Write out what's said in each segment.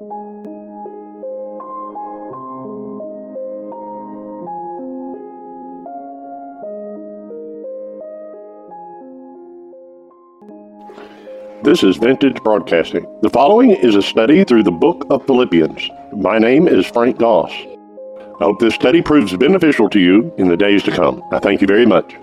This is Vintage Broadcasting. The following is a study through the book of Philippians. My name is Frank Goss. I hope this study proves beneficial to you in the days to come. I thank you very much.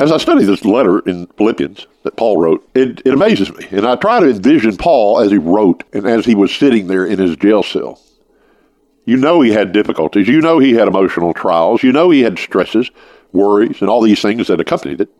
As I study this letter in Philippians that Paul wrote, it, it amazes me. And I try to envision Paul as he wrote and as he was sitting there in his jail cell. You know he had difficulties. You know he had emotional trials. You know he had stresses worries, and all these things that accompanied it.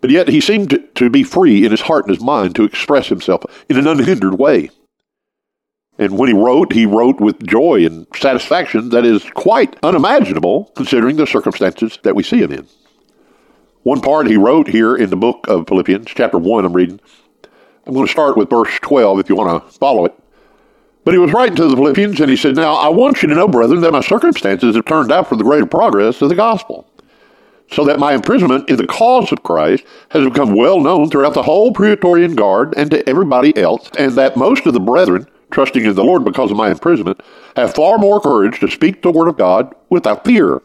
But yet he seemed to, to be free in his heart and his mind to express himself in an unhindered way. And when he wrote, he wrote with joy and satisfaction that is quite unimaginable considering the circumstances that we see him in. One part he wrote here in the book of Philippians, chapter 1, I'm reading. I'm going to start with verse 12 if you want to follow it. But he was writing to the Philippians and he said, Now I want you to know, brethren, that my circumstances have turned out for the greater progress of the gospel so that my imprisonment in the cause of Christ has become well known throughout the whole Praetorian Guard and to everybody else, and that most of the brethren, trusting in the Lord because of my imprisonment, have far more courage to speak the word of God without fear.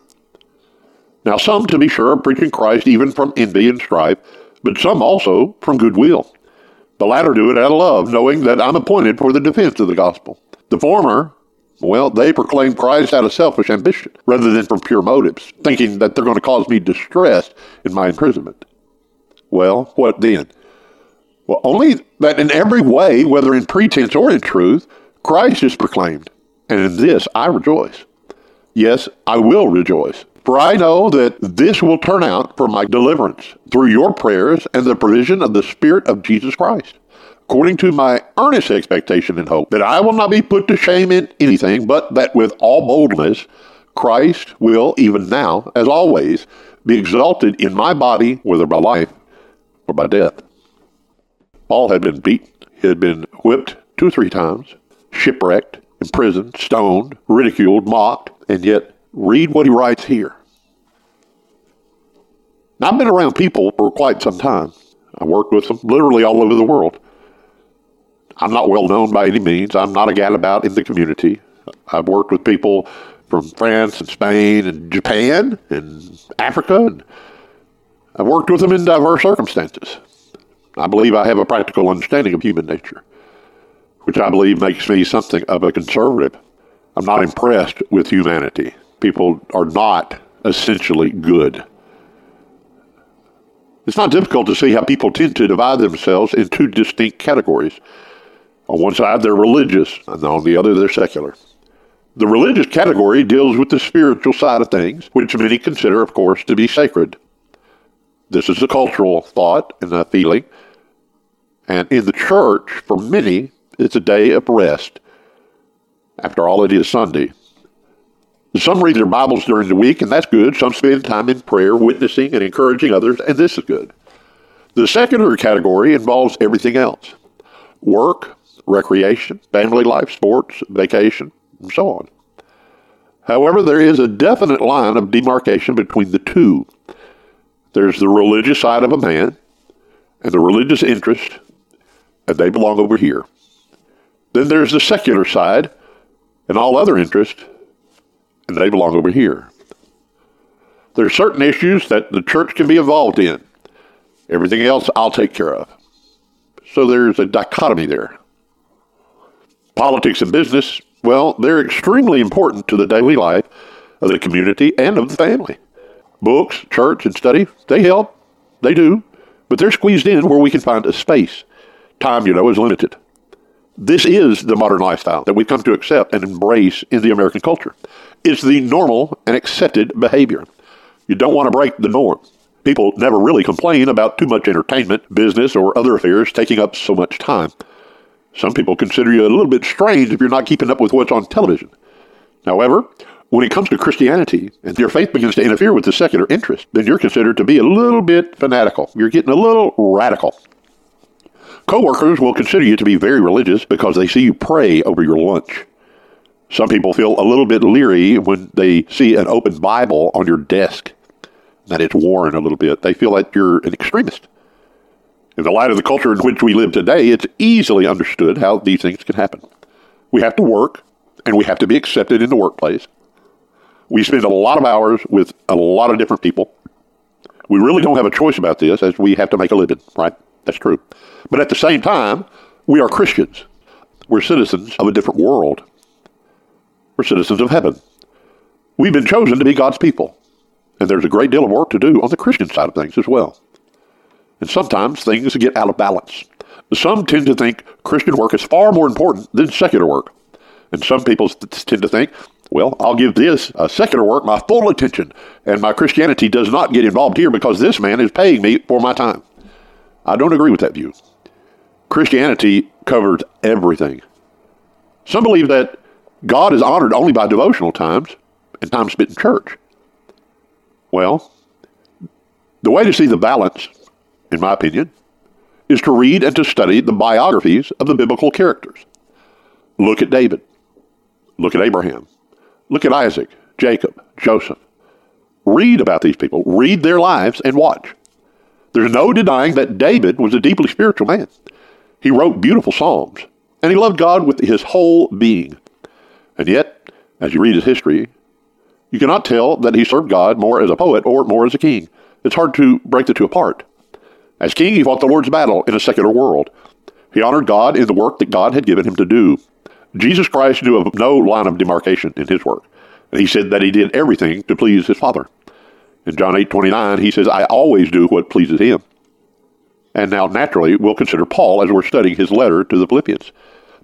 Now, some, to be sure, are preaching Christ even from envy and strife, but some also from goodwill. The latter do it out of love, knowing that I'm appointed for the defense of the gospel. The former well, they proclaim Christ out of selfish ambition rather than from pure motives, thinking that they're going to cause me distress in my imprisonment. Well, what then? Well, only that in every way, whether in pretense or in truth, Christ is proclaimed, and in this I rejoice. Yes, I will rejoice, for I know that this will turn out for my deliverance through your prayers and the provision of the Spirit of Jesus Christ according to my earnest expectation and hope, that I will not be put to shame in anything, but that with all boldness Christ will, even now, as always, be exalted in my body, whether by life or by death. Paul had been beaten, he had been whipped two or three times, shipwrecked, imprisoned, stoned, ridiculed, mocked, and yet read what he writes here. Now, I've been around people for quite some time. I worked with them literally all over the world. I'm not well known by any means. I'm not a gadabout in the community. I've worked with people from France and Spain and Japan and Africa, and I've worked with them in diverse circumstances. I believe I have a practical understanding of human nature, which I believe makes me something of a conservative. I'm not impressed with humanity. People are not essentially good. It's not difficult to see how people tend to divide themselves in two distinct categories on one side, they're religious, and on the other, they're secular. The religious category deals with the spiritual side of things, which many consider, of course, to be sacred. This is a cultural thought and a feeling. And in the church, for many, it's a day of rest. After all, it is Sunday. Some read their Bibles during the week, and that's good. Some spend time in prayer, witnessing, and encouraging others, and this is good. The secular category involves everything else work, recreation, family life, sports, vacation, and so on. However, there is a definite line of demarcation between the two. There's the religious side of a man and the religious interest, and they belong over here. Then there's the secular side and all other interests, and they belong over here. There are certain issues that the church can be involved in. Everything else I'll take care of. So there's a dichotomy there. Politics and business, well, they're extremely important to the daily life of the community and of the family. Books, church, and study, they help. They do. But they're squeezed in where we can find a space. Time, you know, is limited. This is the modern lifestyle that we've come to accept and embrace in the American culture. It's the normal and accepted behavior. You don't want to break the norm. People never really complain about too much entertainment, business, or other affairs taking up so much time. Some people consider you a little bit strange if you're not keeping up with what's on television. However, when it comes to Christianity and your faith begins to interfere with the secular interest, then you're considered to be a little bit fanatical. You're getting a little radical. Coworkers will consider you to be very religious because they see you pray over your lunch. Some people feel a little bit leery when they see an open Bible on your desk, that it's worn a little bit. They feel that you're an extremist. In the light of the culture in which we live today, it's easily understood how these things can happen. We have to work, and we have to be accepted in the workplace. We spend a lot of hours with a lot of different people. We really don't have a choice about this as we have to make a living, right? That's true. But at the same time, we are Christians. We're citizens of a different world. We're citizens of heaven. We've been chosen to be God's people. And there's a great deal of work to do on the Christian side of things as well. And sometimes things get out of balance. Some tend to think Christian work is far more important than secular work. And some people tend to think, well, I'll give this uh, secular work my full attention, and my Christianity does not get involved here because this man is paying me for my time. I don't agree with that view. Christianity covers everything. Some believe that God is honored only by devotional times and time spent in church. Well, the way to see the balance, in my opinion, is to read and to study the biographies of the biblical characters. Look at David. Look at Abraham. Look at Isaac, Jacob, Joseph. Read about these people. Read their lives and watch. There's no denying that David was a deeply spiritual man. He wrote beautiful psalms, and he loved God with his whole being. And yet, as you read his history, you cannot tell that he served God more as a poet or more as a king. It's hard to break the two apart. As king, he fought the Lord's battle in a secular world. He honored God in the work that God had given him to do. Jesus Christ knew of no line of demarcation in his work. And he said that he did everything to please his Father. In John 8 29, he says, I always do what pleases him. And now, naturally, we'll consider Paul as we're studying his letter to the Philippians.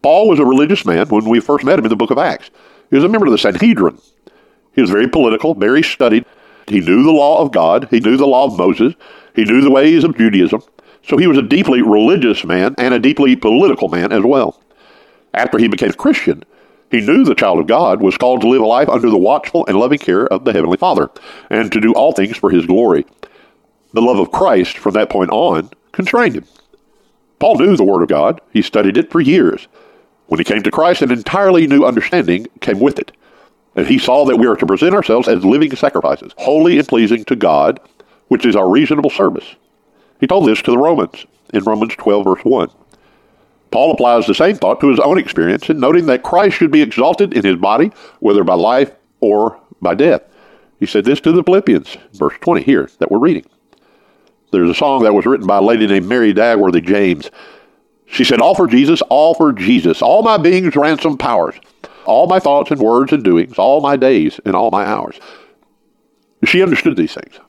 Paul was a religious man when we first met him in the book of Acts. He was a member of the Sanhedrin. He was very political, very studied. He knew the law of God. He knew the law of Moses. He knew the ways of Judaism. So he was a deeply religious man and a deeply political man as well. After he became a Christian, he knew the child of God was called to live a life under the watchful and loving care of the Heavenly Father, and to do all things for His glory. The love of Christ from that point on constrained him. Paul knew the Word of God. He studied it for years. When he came to Christ, an entirely new understanding came with it. And he saw that we are to present ourselves as living sacrifices, holy and pleasing to God, which is our reasonable service. He told this to the Romans in Romans 12, verse 1. Paul applies the same thought to his own experience in noting that Christ should be exalted in his body, whether by life or by death. He said this to the Philippians, verse 20 here that we're reading. There's a song that was written by a lady named Mary Dagworthy James. She said, All for Jesus, all for Jesus, all my being's ransom powers, all my thoughts and words and doings, all my days and all my hours. She understood these things.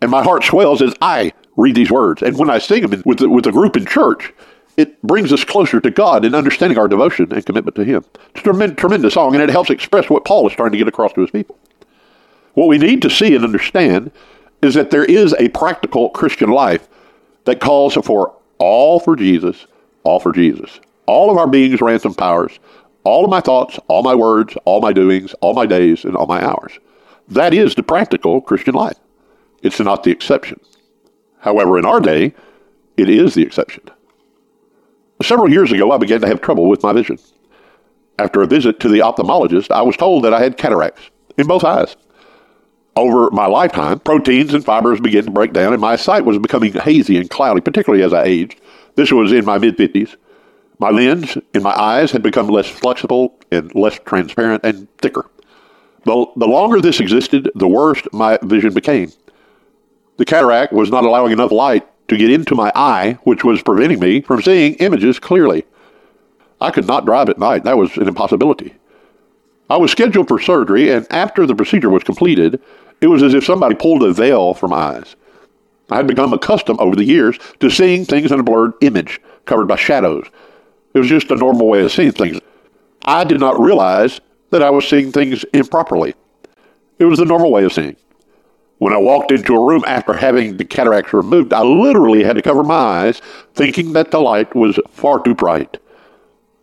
And my heart swells as I read these words. And when I sing them with the, with a group in church, it brings us closer to God in understanding our devotion and commitment to Him. It's a tremendous, tremendous song, and it helps express what Paul is trying to get across to his people. What we need to see and understand is that there is a practical Christian life that calls for all for Jesus, all for Jesus. All of our beings, ransom powers, all of my thoughts, all my words, all my doings, all my days, and all my hours. That is the practical Christian life. It's not the exception. However, in our day, it is the exception. Several years ago, I began to have trouble with my vision. After a visit to the ophthalmologist, I was told that I had cataracts in both eyes. Over my lifetime, proteins and fibers began to break down, and my sight was becoming hazy and cloudy, particularly as I aged. This was in my mid 50s. My lens in my eyes had become less flexible and less transparent and thicker. The, the longer this existed, the worse my vision became. The cataract was not allowing enough light to get into my eye, which was preventing me from seeing images clearly. I could not drive at night. That was an impossibility. I was scheduled for surgery, and after the procedure was completed, it was as if somebody pulled a veil from my eyes. I had become accustomed over the years to seeing things in a blurred image, covered by shadows. It was just a normal way of seeing things. I did not realize that I was seeing things improperly. It was the normal way of seeing. When I walked into a room after having the cataracts removed, I literally had to cover my eyes, thinking that the light was far too bright.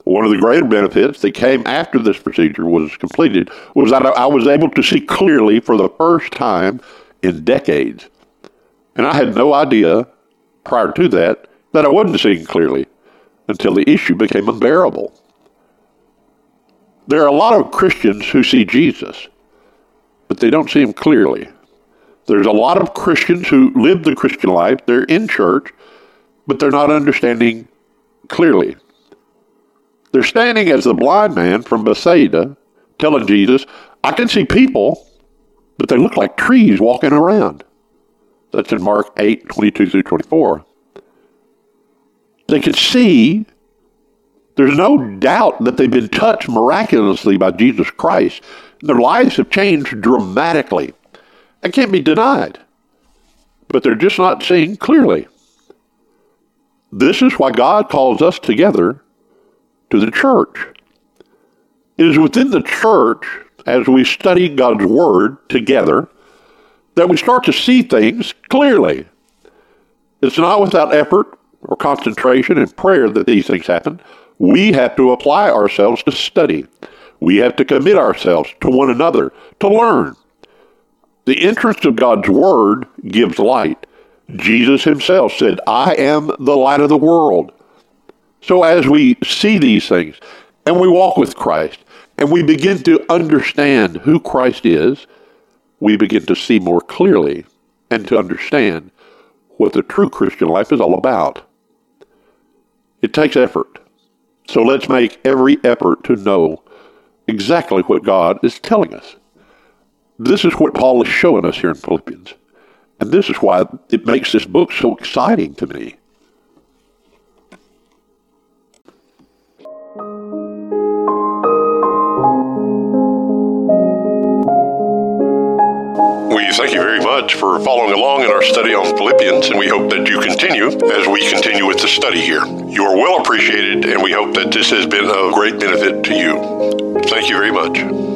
One of the greater benefits that came after this procedure was completed was that I was able to see clearly for the first time in decades. And I had no idea prior to that that I wasn't seeing clearly until the issue became unbearable. There are a lot of Christians who see Jesus, but they don't see him clearly. There's a lot of Christians who live the Christian life. They're in church, but they're not understanding clearly. They're standing as the blind man from Bethsaida telling Jesus, I can see people, but they look like trees walking around. That's in Mark 8, 22 through 24. They can see. There's no doubt that they've been touched miraculously by Jesus Christ. Their lives have changed dramatically. That can't be denied. But they're just not seeing clearly. This is why God calls us together to the church. It is within the church, as we study God's Word together, that we start to see things clearly. It's not without effort or concentration and prayer that these things happen. We have to apply ourselves to study. We have to commit ourselves to one another to learn. The entrance of God's Word gives light. Jesus himself said, I am the light of the world. So as we see these things and we walk with Christ and we begin to understand who Christ is, we begin to see more clearly and to understand what the true Christian life is all about. It takes effort. So let's make every effort to know exactly what God is telling us. This is what Paul is showing us here in Philippians. And this is why it makes this book so exciting to me. We thank you very much for following along in our study on Philippians, and we hope that you continue as we continue with the study here. You are well appreciated, and we hope that this has been of great benefit to you. Thank you very much.